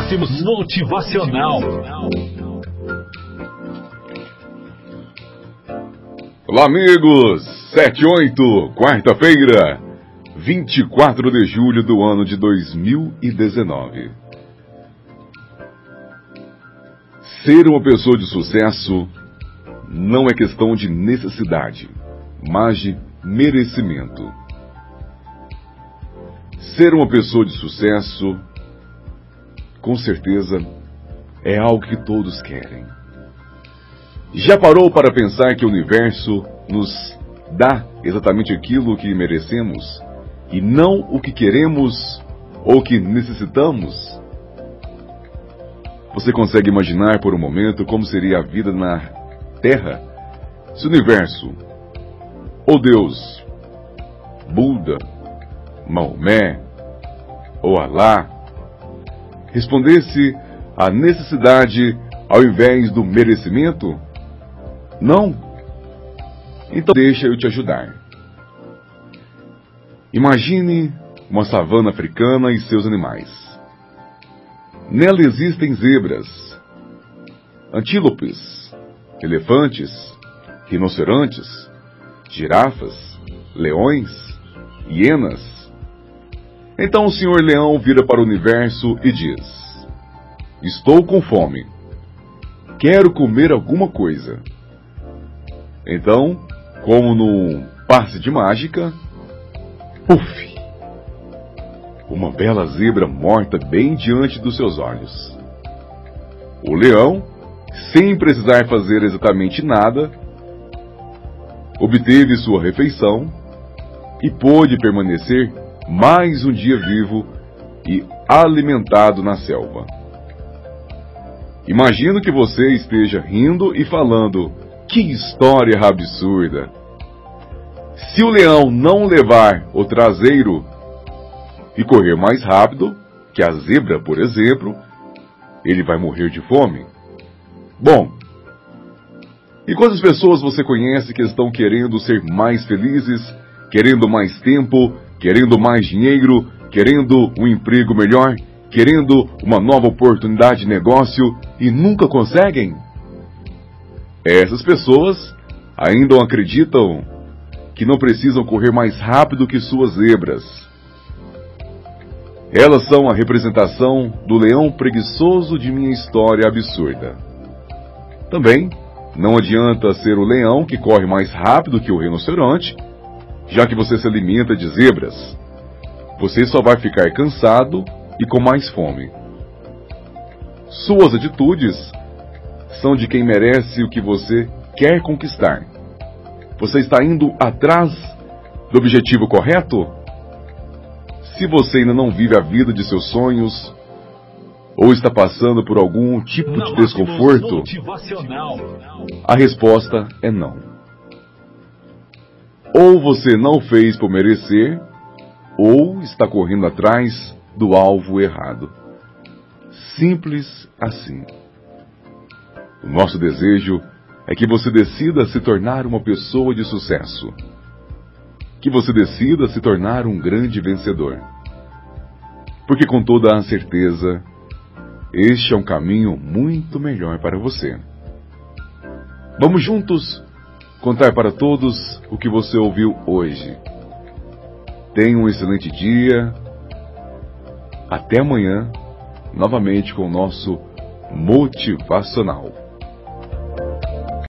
Máximos Motivacional. Olá, amigos! 78, quarta-feira, 24 de julho do ano de 2019. Ser uma pessoa de sucesso não é questão de necessidade, mas de merecimento. Ser uma pessoa de sucesso, com certeza, é algo que todos querem. Já parou para pensar que o universo nos dá exatamente aquilo que merecemos e não o que queremos ou que necessitamos? Você consegue imaginar por um momento como seria a vida na Terra se o universo, ou Deus, Buda, Maomé ou Alá respondesse à necessidade ao invés do merecimento? Não? Então deixa eu te ajudar. Imagine uma savana africana e seus animais. Nela existem zebras, antílopes, elefantes, rinocerontes, girafas, leões, hienas. Então o senhor leão vira para o universo e diz: Estou com fome. Quero comer alguma coisa. Então, como num passe de mágica, puf! Uma bela zebra morta bem diante dos seus olhos. O leão, sem precisar fazer exatamente nada, obteve sua refeição e pôde permanecer mais um dia vivo e alimentado na selva. Imagino que você esteja rindo e falando: que história absurda! Se o leão não levar o traseiro e correr mais rápido que a zebra, por exemplo, ele vai morrer de fome? Bom, e quantas pessoas você conhece que estão querendo ser mais felizes, querendo mais tempo, querendo mais dinheiro, querendo um emprego melhor, querendo uma nova oportunidade de negócio e nunca conseguem? Essas pessoas ainda acreditam que não precisam correr mais rápido que suas zebras. Elas são a representação do leão preguiçoso de minha história absurda. Também não adianta ser o leão que corre mais rápido que o rinoceronte, já que você se alimenta de zebras. Você só vai ficar cansado e com mais fome. Suas atitudes são de quem merece o que você quer conquistar. Você está indo atrás do objetivo correto? Se você ainda não vive a vida de seus sonhos, ou está passando por algum tipo de desconforto, a resposta é não. Ou você não fez por merecer, ou está correndo atrás do alvo errado. Simples assim. O nosso desejo é que você decida se tornar uma pessoa de sucesso. Que você decida se tornar um grande vencedor. Porque com toda a certeza, este é um caminho muito melhor para você. Vamos juntos contar para todos o que você ouviu hoje. Tenha um excelente dia. Até amanhã, novamente com o nosso motivacional.